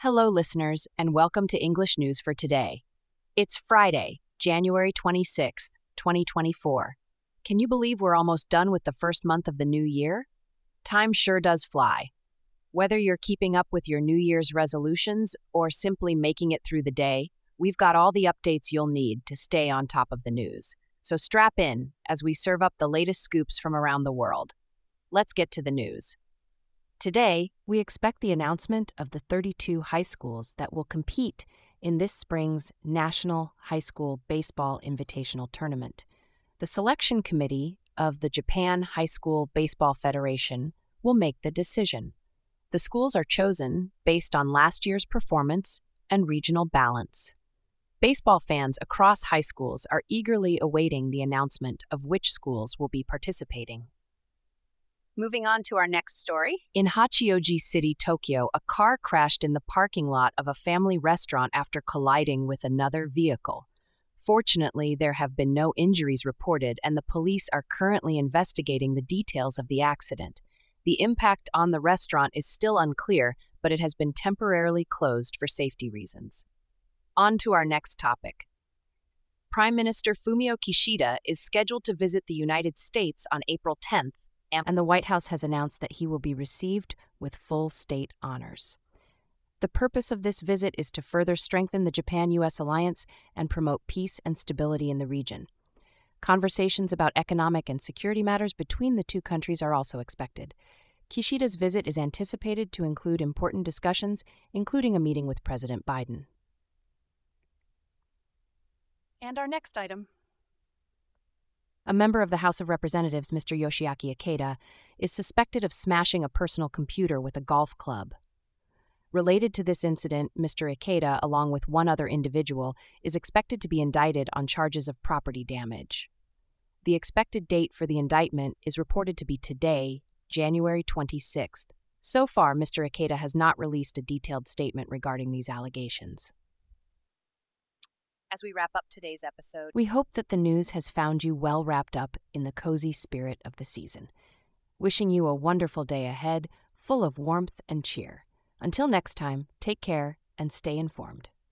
Hello, listeners, and welcome to English News for Today. It's Friday, January 26th, 2024. Can you believe we're almost done with the first month of the new year? Time sure does fly. Whether you're keeping up with your New Year's resolutions or simply making it through the day, we've got all the updates you'll need to stay on top of the news. So strap in as we serve up the latest scoops from around the world. Let's get to the news. Today, we expect the announcement of the 32 high schools that will compete in this spring's National High School Baseball Invitational Tournament. The selection committee of the Japan High School Baseball Federation will make the decision. The schools are chosen based on last year's performance and regional balance. Baseball fans across high schools are eagerly awaiting the announcement of which schools will be participating. Moving on to our next story. In Hachioji City, Tokyo, a car crashed in the parking lot of a family restaurant after colliding with another vehicle. Fortunately, there have been no injuries reported, and the police are currently investigating the details of the accident. The impact on the restaurant is still unclear, but it has been temporarily closed for safety reasons. On to our next topic. Prime Minister Fumio Kishida is scheduled to visit the United States on April 10th and the White House has announced that he will be received with full state honors. The purpose of this visit is to further strengthen the Japan US alliance and promote peace and stability in the region. Conversations about economic and security matters between the two countries are also expected. Kishida's visit is anticipated to include important discussions, including a meeting with President Biden. And our next item a member of the House of Representatives, Mr. Yoshiaki Ikeda, is suspected of smashing a personal computer with a golf club. Related to this incident, Mr. Ikeda, along with one other individual, is expected to be indicted on charges of property damage. The expected date for the indictment is reported to be today, January 26th. So far, Mr. Ikeda has not released a detailed statement regarding these allegations as we wrap up today's episode. We hope that the news has found you well wrapped up in the cozy spirit of the season. Wishing you a wonderful day ahead, full of warmth and cheer. Until next time, take care and stay informed.